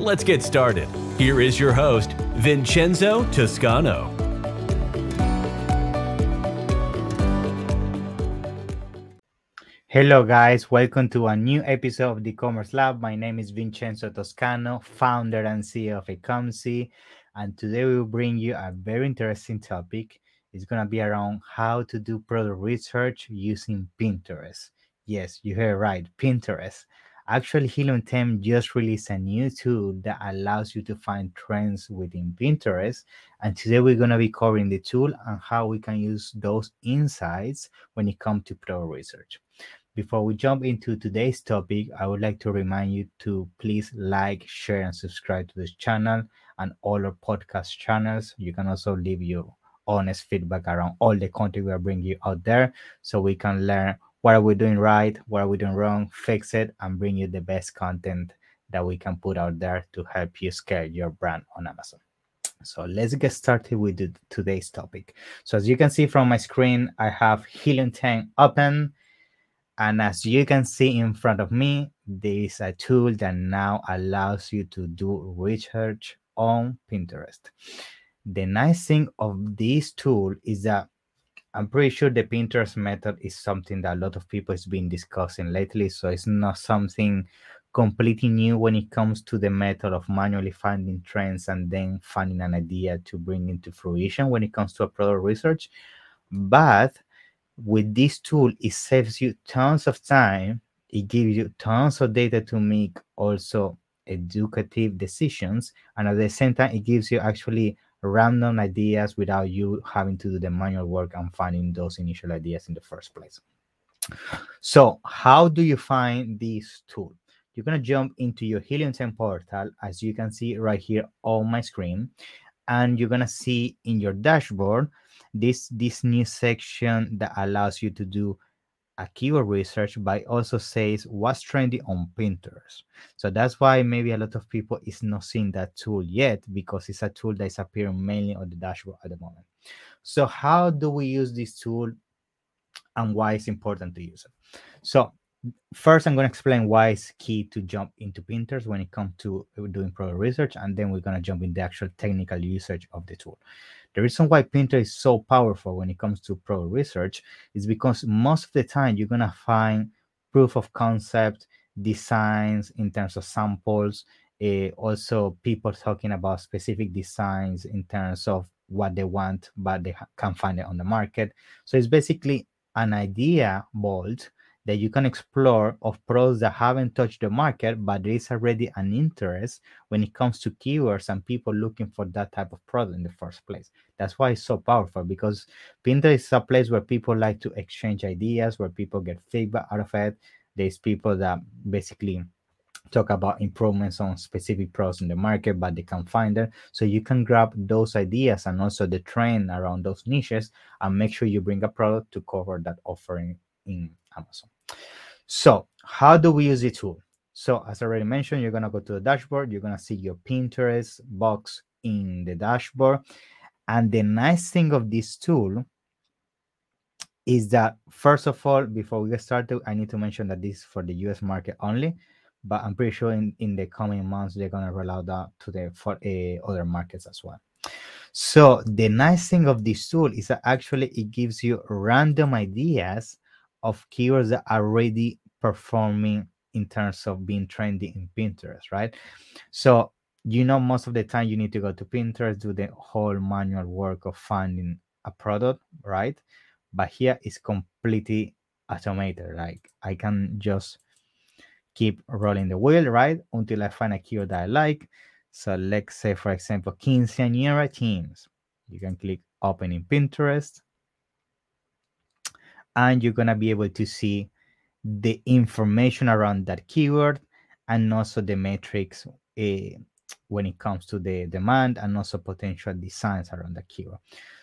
Let's get started. Here is your host, Vincenzo Toscano. Hello, guys. Welcome to a new episode of the Commerce Lab. My name is Vincenzo Toscano, founder and CEO of Ecomcy. And today we will bring you a very interesting topic. It's going to be around how to do product research using Pinterest. Yes, you heard right, Pinterest. Actually, Helium 10 just released a new tool that allows you to find trends within Pinterest. And today we're going to be covering the tool and how we can use those insights when it comes to product research. Before we jump into today's topic, I would like to remind you to please like, share, and subscribe to this channel and all our podcast channels. You can also leave your honest feedback around all the content we are bringing you out there so we can learn what are we doing right, what are we doing wrong, fix it, and bring you the best content that we can put out there to help you scale your brand on Amazon. So let's get started with today's topic. So as you can see from my screen, I have Helium 10 open and as you can see in front of me, there is a tool that now allows you to do research on Pinterest. The nice thing of this tool is that I'm pretty sure the Pinterest method is something that a lot of people has been discussing lately. So it's not something completely new when it comes to the method of manually finding trends and then finding an idea to bring into fruition when it comes to a product research. But with this tool, it saves you tons of time. It gives you tons of data to make also educative decisions. And at the same time, it gives you actually random ideas without you having to do the manual work and finding those initial ideas in the first place. So, how do you find this tool? You're going to jump into your Helium 10 portal, as you can see right here on my screen, and you're going to see in your dashboard this this new section that allows you to do a keyword research but also says what's trendy on pinterest. So that's why maybe a lot of people is not seeing that tool yet because it's a tool that is appearing mainly on the dashboard at the moment. So how do we use this tool and why it's important to use it? So first i'm going to explain why it's key to jump into pinterest when it comes to doing product research and then we're going to jump in the actual technical usage of the tool the reason why Pinterest is so powerful when it comes to pro research is because most of the time you're to find proof of concept designs in terms of samples uh, also people talking about specific designs in terms of what they want but they can't find it on the market. So it's basically an idea vault that you can explore of products that haven't touched the market, but there is already an interest when it comes to keywords and people looking for that type of product in the first place. That's why it's so powerful because Pinterest is a place where people like to exchange ideas, where people get feedback out of it. There's people that basically talk about improvements on specific products in the market, but they can't find it. So you can grab those ideas and also the trend around those niches and make sure you bring a product to cover that offering in Amazon. So, how do we use the tool? So, as I already mentioned, you're going to go to the dashboard, you're going to see your Pinterest box in the dashboard. And the nice thing of this tool is that, first of all, before we get started, I need to mention that this is for the US market only. But I'm pretty sure in, in the coming months, they're going to roll out that to the for uh, other markets as well. So the nice thing of this tool is that actually it gives you random ideas of keywords that are already performing in terms of being trendy in Pinterest, right? So you know most of the time you need to go to Pinterest, do the whole manual work of finding a product, right? But here it's completely automated. Like I can just keep rolling the wheel, right? Until I find a keyword that I like. So let's say, for example, quinceañera teams. You can click open in Pinterest and you're going to be able to see the information around that keyword and also the metrics uh, when it comes to the demand and also potential designs around the keyword.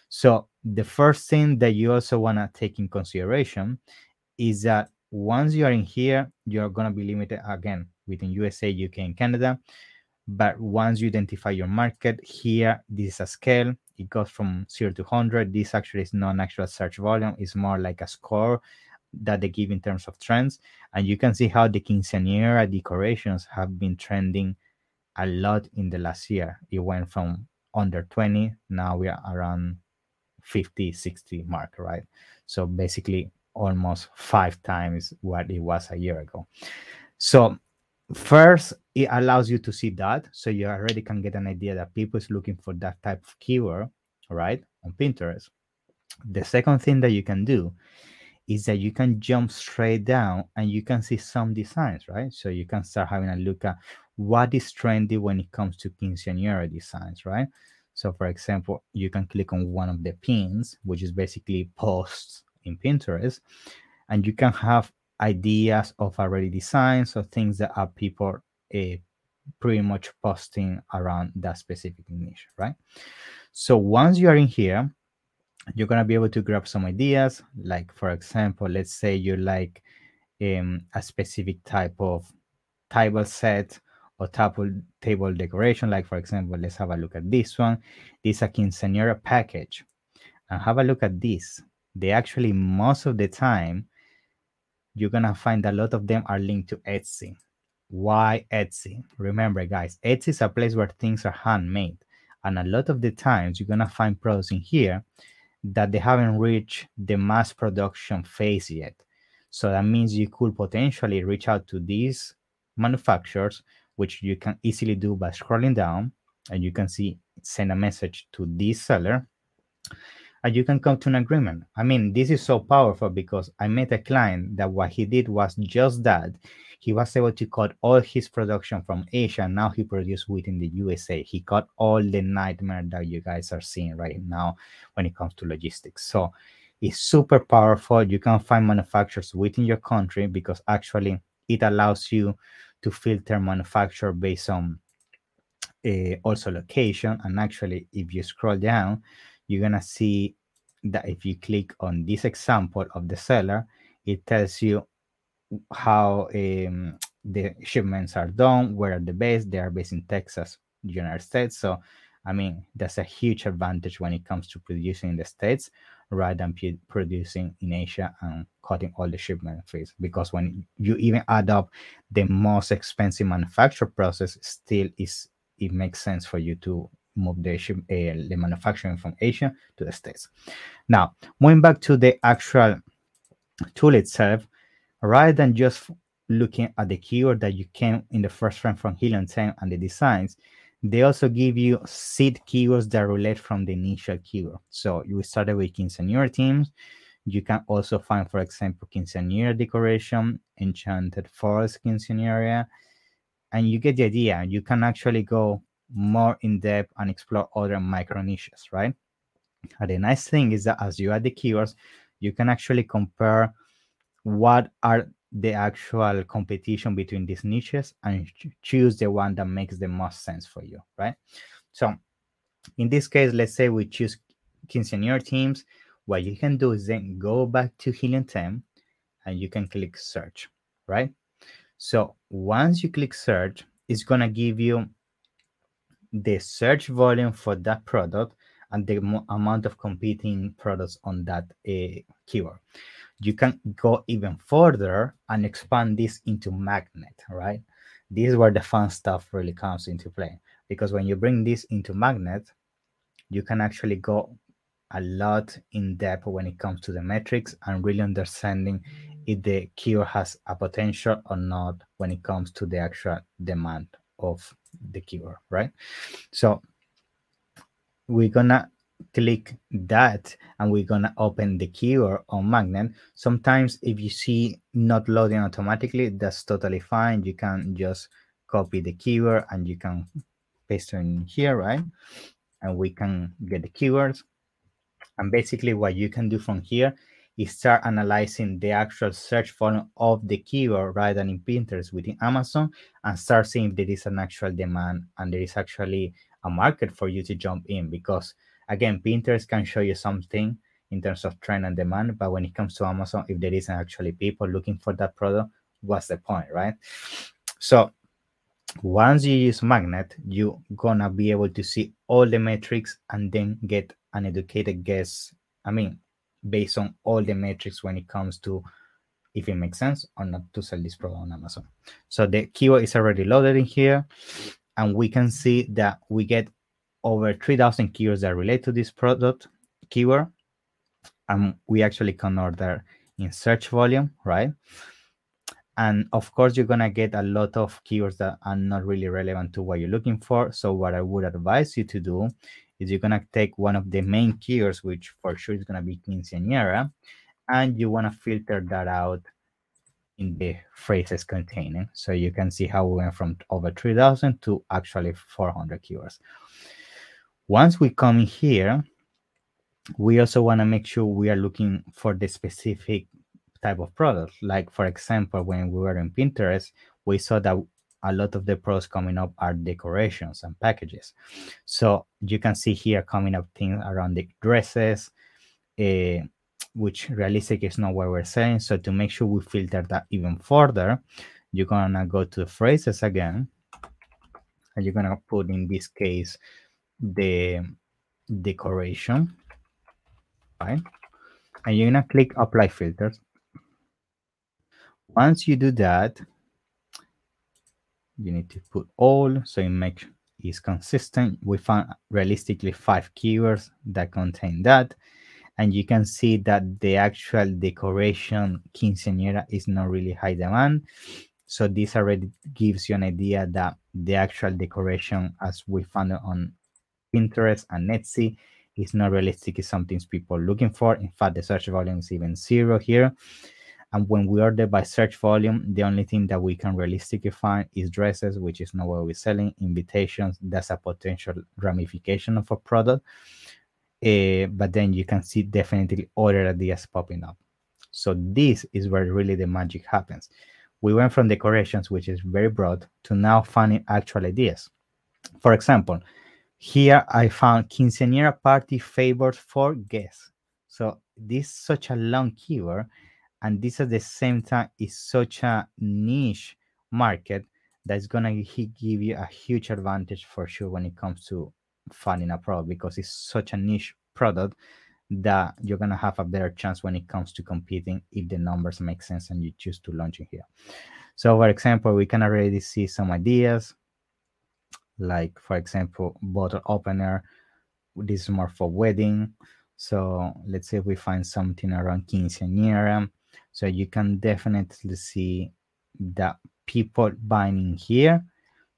So the first thing that you also want to take in consideration is that once you are in here, you're going to be limited again within USA, UK, and Canada. But once you identify your market here, this is a scale. It goes from zero to 100. This actually is not an actual search volume, it's more like a score that they give in terms of trends. And you can see how the quinceañera decorations have been trending a lot in the last year. It went from under 20, now we are around 50, 60 mark, right? So basically almost five times what it was a year ago. So first it allows you to see that so you already can get an idea that people is looking for that type of keyword right on pinterest. The second thing that you can do is that you can jump straight down and you can see some designs right? So you can start having a look at what is trendy when it comes to quinceañera designs right? So for example you can click on one of the pins which is basically posts in pinterest and you can have ideas of already designs or things that are people uh, pretty much posting around that specific niche, right? So once you are in here, you're gonna be able to grab some ideas. Like for example, let's say you like um, a specific type of table set or table table decoration. Like for example, let's have a look at this one. This is a quinceañera package, and have a look at this. They actually most of the time you're gonna find a lot of them are linked to Etsy. Why Etsy? Remember, guys, Etsy is a place where things are handmade, and a lot of the times you're gonna find products in here that they haven't reached the mass production phase yet. So that means you could potentially reach out to these manufacturers, which you can easily do by scrolling down, and you can see send a message to this seller and you can come to an agreement. I mean, this is so powerful because I met a client that what he did was just that. He was able to cut all his production from Asia. Now he produced within the USA. He cut all the nightmare that you guys are seeing right now when it comes to logistics. So it's super powerful. You can find manufacturers within your country because actually it allows you to filter manufacturer based on uh, also location. And actually, if you scroll down, you're gonna see that if you click on this example of the seller, it tells you how um, the shipments are done, where are the base. They are based in Texas, United States. So, I mean, that's a huge advantage when it comes to producing in the States rather than p- producing in Asia and cutting all the shipment fees. Because when you even add up the most expensive manufacture process, still is it makes sense for you to move the, uh, the manufacturing from Asia to the States. Now, moving back to the actual tool itself, rather than just looking at the keyword that you came in the first frame from Helium 10 and the designs, they also give you seed keywords that relate from the initial keyword. So you started with quinceañera teams. You can also find, for example, quinceañera decoration, enchanted forest quinceañera, and you get the idea. You can actually go more in depth and explore other micro niches, right? And the nice thing is that as you add the keywords, you can actually compare what are the actual competition between these niches and choose the one that makes the most sense for you, right? So in this case, let's say we choose quinceañera teams. What you can do is then go back to Helium 10 and you can click search, right? So once you click search, it's gonna give you the search volume for that product and the mo- amount of competing products on that uh, keyword. You can go even further and expand this into magnet, right? This is where the fun stuff really comes into play because when you bring this into magnet, you can actually go a lot in depth when it comes to the metrics and really understanding if the keyword has a potential or not when it comes to the actual demand of the keyword, right? So we're gonna click that and we're gonna open the keyword on magnet. Sometimes if you see not loading automatically that's totally fine. You can just copy the keyword and you can paste it in here right? And we can get the keywords. And basically what you can do from here is start analyzing the actual search volume of the keyword rather than in Pinterest within Amazon and start seeing if there is an actual demand and there is actually a market for you to jump in. Because again Pinterest can show you something in terms of trend and demand but when it comes to Amazon if there isn't actually people looking for that product what's the point right? So once you use magnet you're gonna be able to see all the metrics and then get an educated guess i mean based on all the metrics when it comes to if it makes sense or not to sell this product on amazon. So the keyword is already loaded in here and we can see that we get over 3000 keywords that relate to this product keyword and we actually can order in search volume right? And of course you're gonna get a lot of keywords that are not really relevant to what you're looking for. So what i would advise you to do is you're gonna take one of the main keywords which for sure is gonna be quinceañera and you want to filter that out in the phrases containing so you can see how we went from over 3000 to actually 400 keywords once we come in here we also want to make sure we are looking for the specific type of product. Like for example, when we were in Pinterest, we saw that a lot of the products coming up are decorations and packages. So you can see here coming up things around the dresses, uh, which realistic is not what we're saying. So to make sure we filter that even further, you're gonna go to the phrases again, and you're gonna put in this case the decoration, right? And you're gonna click apply filters once you do that, you need to put all so it makes is consistent. We found realistically five keywords that contain that. And you can see that the actual decoration quinceañera is not really high demand. So this already gives you an idea that the actual decoration as we found on Pinterest and Etsy is not realistic, is something people looking for. In fact, the search volume is even zero here. And when we order by search volume, the only thing that we can realistically find is dresses, which is not what we're selling, invitations, that's a potential ramification of a product. Uh, but then you can see definitely other ideas popping up. So this is where really the magic happens. We went from decorations, which is very broad, to now finding actual ideas. For example, here I found quinceañera party favors for guests. So this is such a long keyword and this at the same time is such a niche market that's gonna give you a huge advantage for sure when it comes to finding a product because it's such a niche product that you're gonna have a better chance when it comes to competing if the numbers make sense and you choose to launch in here. So for example, we can already see some ideas like for example, bottle opener. This is more for wedding. So let's say we find something around quinceañera so you can definitely see that people buying here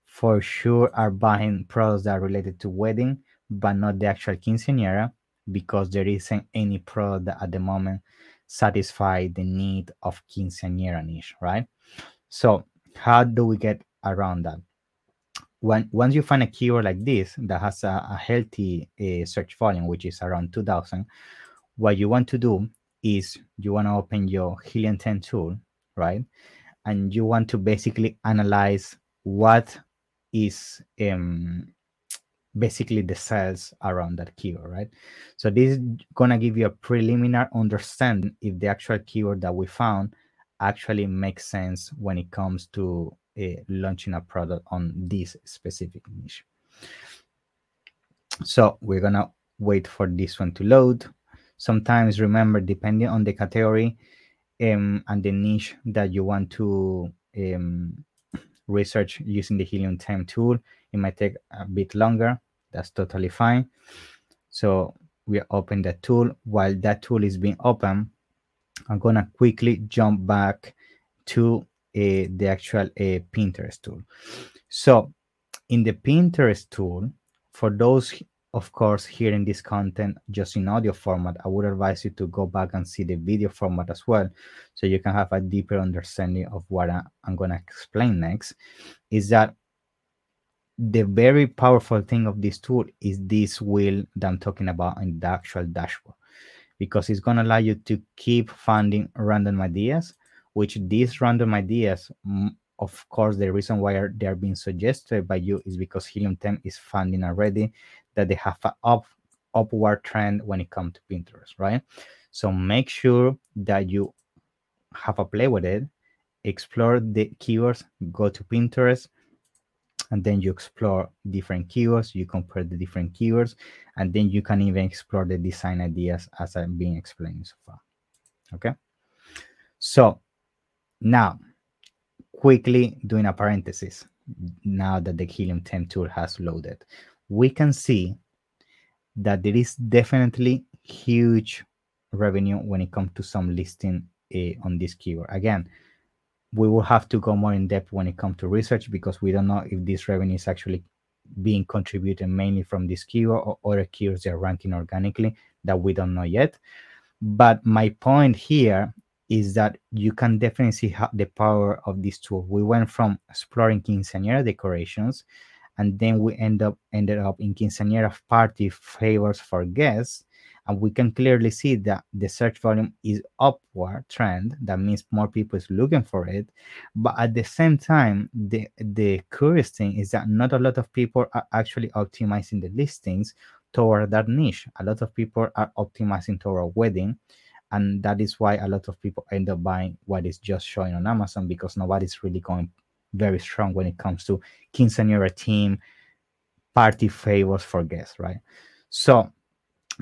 for sure are buying products that are related to wedding, but not the actual quinceañera because there isn't any product that at the moment satisfy the need of quinceañera niche, right? So how do we get around that? When once you find a keyword like this that has a, a healthy uh, search volume, which is around 2000, what you want to do is you want to open your Helium 10 tool, right? And you want to basically analyze what is um, basically the cells around that keyword, right? So this is gonna give you a preliminary understanding if the actual keyword that we found actually makes sense when it comes to uh, launching a product on this specific niche. So we're gonna wait for this one to load sometimes remember depending on the category um, and the niche that you want to um, research using the helium 10 tool it might take a bit longer. That's totally fine. So we open the tool. While that tool is being open i'm gonna quickly jump back to uh, the actual uh, pinterest tool. So in the pinterest tool for those of course, hearing this content just in audio format, I would advise you to go back and see the video format as well, so you can have a deeper understanding of what I, am going to explain next. Is that the very powerful thing of this tool is this wheel that I'm talking about in the actual dashboard. because it's going to allow you to keep funding random ideas which these random ideas of course the reason why they are being suggested by you is because helium 10 is funding already that they have an up, upward trend when it comes to pinterest right? So make sure that you have a play with it explore the keywords go to pinterest and then you explore different keywords you compare the different keywords and then you can even explore the design ideas as i've been explaining so far okay? So now quickly doing a parenthesis now that the helium 10 tool has loaded we can see that there is definitely huge revenue when it comes to some listing uh, on this keyword again we will have to go more in depth when it comes to research because we don't know if this revenue is actually being contributed mainly from this keyword or other keywords that are ranking organically that we don't know yet. But my point here is that you can definitely see the power of this tool. We went from exploring quinceañera decorations, and then we end up ended up in quinceañera party favors for guests, and we can clearly see that the search volume is upward trend. That means more people is looking for it. But at the same time the the curious thing is that not a lot of people are actually optimizing the listings toward that niche. A lot of people are optimizing toward wedding and that is why a lot of people end up buying what is just showing on amazon because nobody's really going very strong when it comes to quinceañera team party favors for guests right? So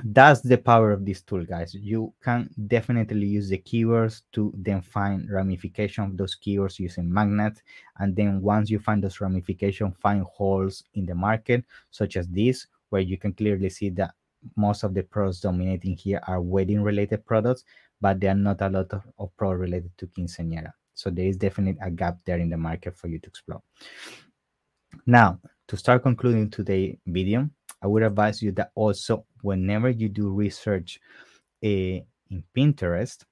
that's the power of this tool guys. You can definitely use the keywords to then find ramification of those keywords using magnet. And then once you find those ramification find holes in the market such as this where you can clearly see that most of the products dominating here are wedding related products but there are not a lot of, of products related to quinceañera so there is definitely a gap there in the market for you to explore. Now to start concluding today's video I would advise you that also whenever you do research uh, in Pinterest,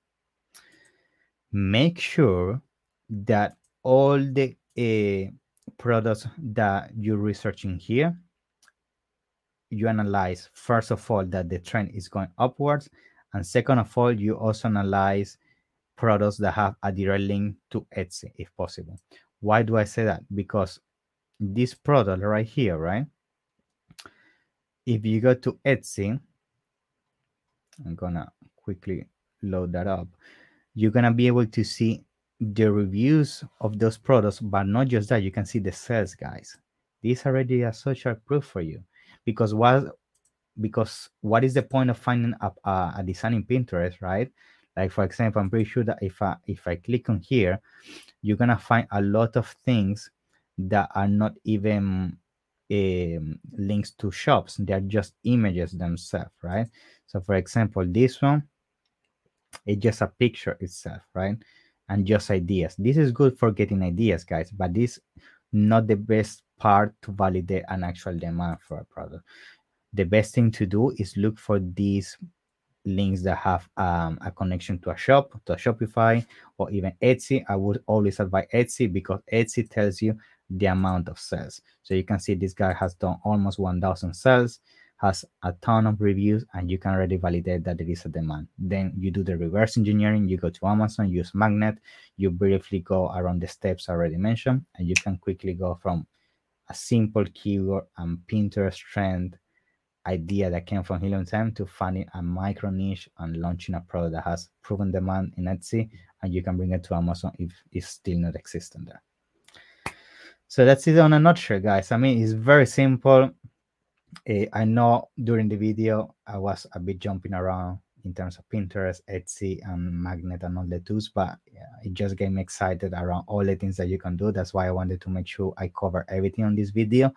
make sure that all the uh, products that you're researching here, you analyze first of all that the trend is going upwards, and second of all, you also analyze products that have a direct link to Etsy if possible. Why do I say that? Because this product right here, right? if you go to Etsy, I'm gonna quickly load that up. You're gonna be able to see the reviews of those products, but not just that, you can see the sales, guys. This already a social proof for you because what because what is the point of finding a, a, a design in Pinterest, right? Like for example, I'm pretty sure that if I if I click on here, you're gonna find a lot of things that are not even um, links to shops. They are just images themselves, right? So, for example, this one, it's just a picture itself, right? And just ideas. This is good for getting ideas, guys, but this not the best part to validate an actual demand for a product. The best thing to do is look for these links that have um, a connection to a shop, to a Shopify, or even Etsy. I would always advise Etsy because Etsy tells you the amount of sales. So you can see this guy has done almost 1000 sales, has a ton of reviews, and you can already validate that there is a demand. Then you do the reverse engineering, you go to Amazon, use Magnet, you briefly go around the steps already mentioned, and you can quickly go from a simple keyword and Pinterest trend idea that came from Helium 10 to finding a micro niche and launching a product that has proven demand in Etsy, and you can bring it to Amazon if it's still not existent there. So that's it on a nutshell, guys. I mean, it's very simple. Uh, I know during the video I was a bit jumping around in terms of Pinterest, Etsy, and Magnet and all the tools, but it just gave me excited around all the things that you can do. That's why I wanted to make sure I cover everything on this video.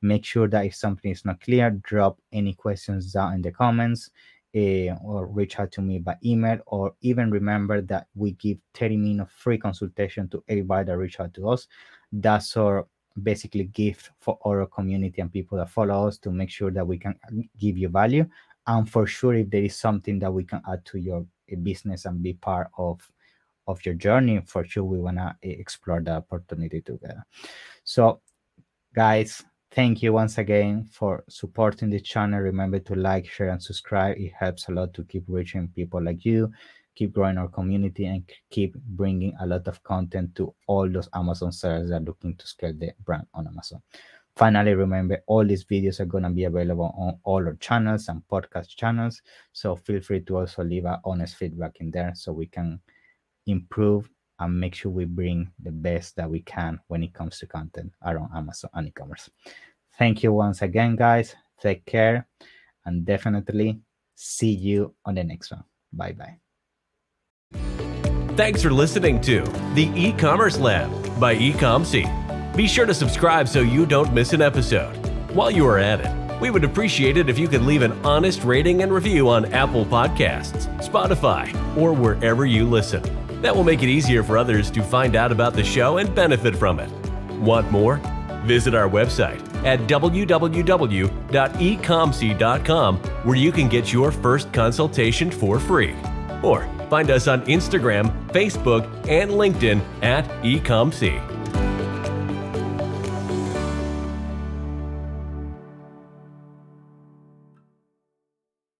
Make sure that if something is not clear, drop any questions down in the comments uh, or reach out to me by email, or even remember that we give 30 minutes free consultation to everybody that reach out to us. That's our basically gift for our community and people that follow us to make sure that we can give you value. And for sure if there is something that we can add to your eh, business and be part of of your journey for sure we want to eh, explore the opportunity together. So guys Thank you once again for supporting the channel. Remember to like, share, and subscribe. It helps a lot to keep reaching people like you, keep growing our community, and keep bringing a lot of content to all those Amazon sellers that are looking to scale their brand on Amazon. Finally, remember all these videos are going to be available on all our channels and podcast channels. So feel free to also leave honest feedback in there so we can improve and make sure we bring the best that we can when it comes to content around Amazon and e-commerce. Thank you once again, guys. Take care and definitely see you on the next one. Bye bye. Thanks for listening to the e-commerce lab by Ecomcy. Be sure to subscribe so you don't miss an episode. While you are at it, we would appreciate it if you could leave an honest rating and review on Apple Podcasts, Spotify, or wherever you listen. That will make it easier for others to find out about the show and benefit from it. Want more? Visit our website at www.ecomcy.com where you can get your first consultation for free. Or find us on Instagram, Facebook, and LinkedIn at ecomcy.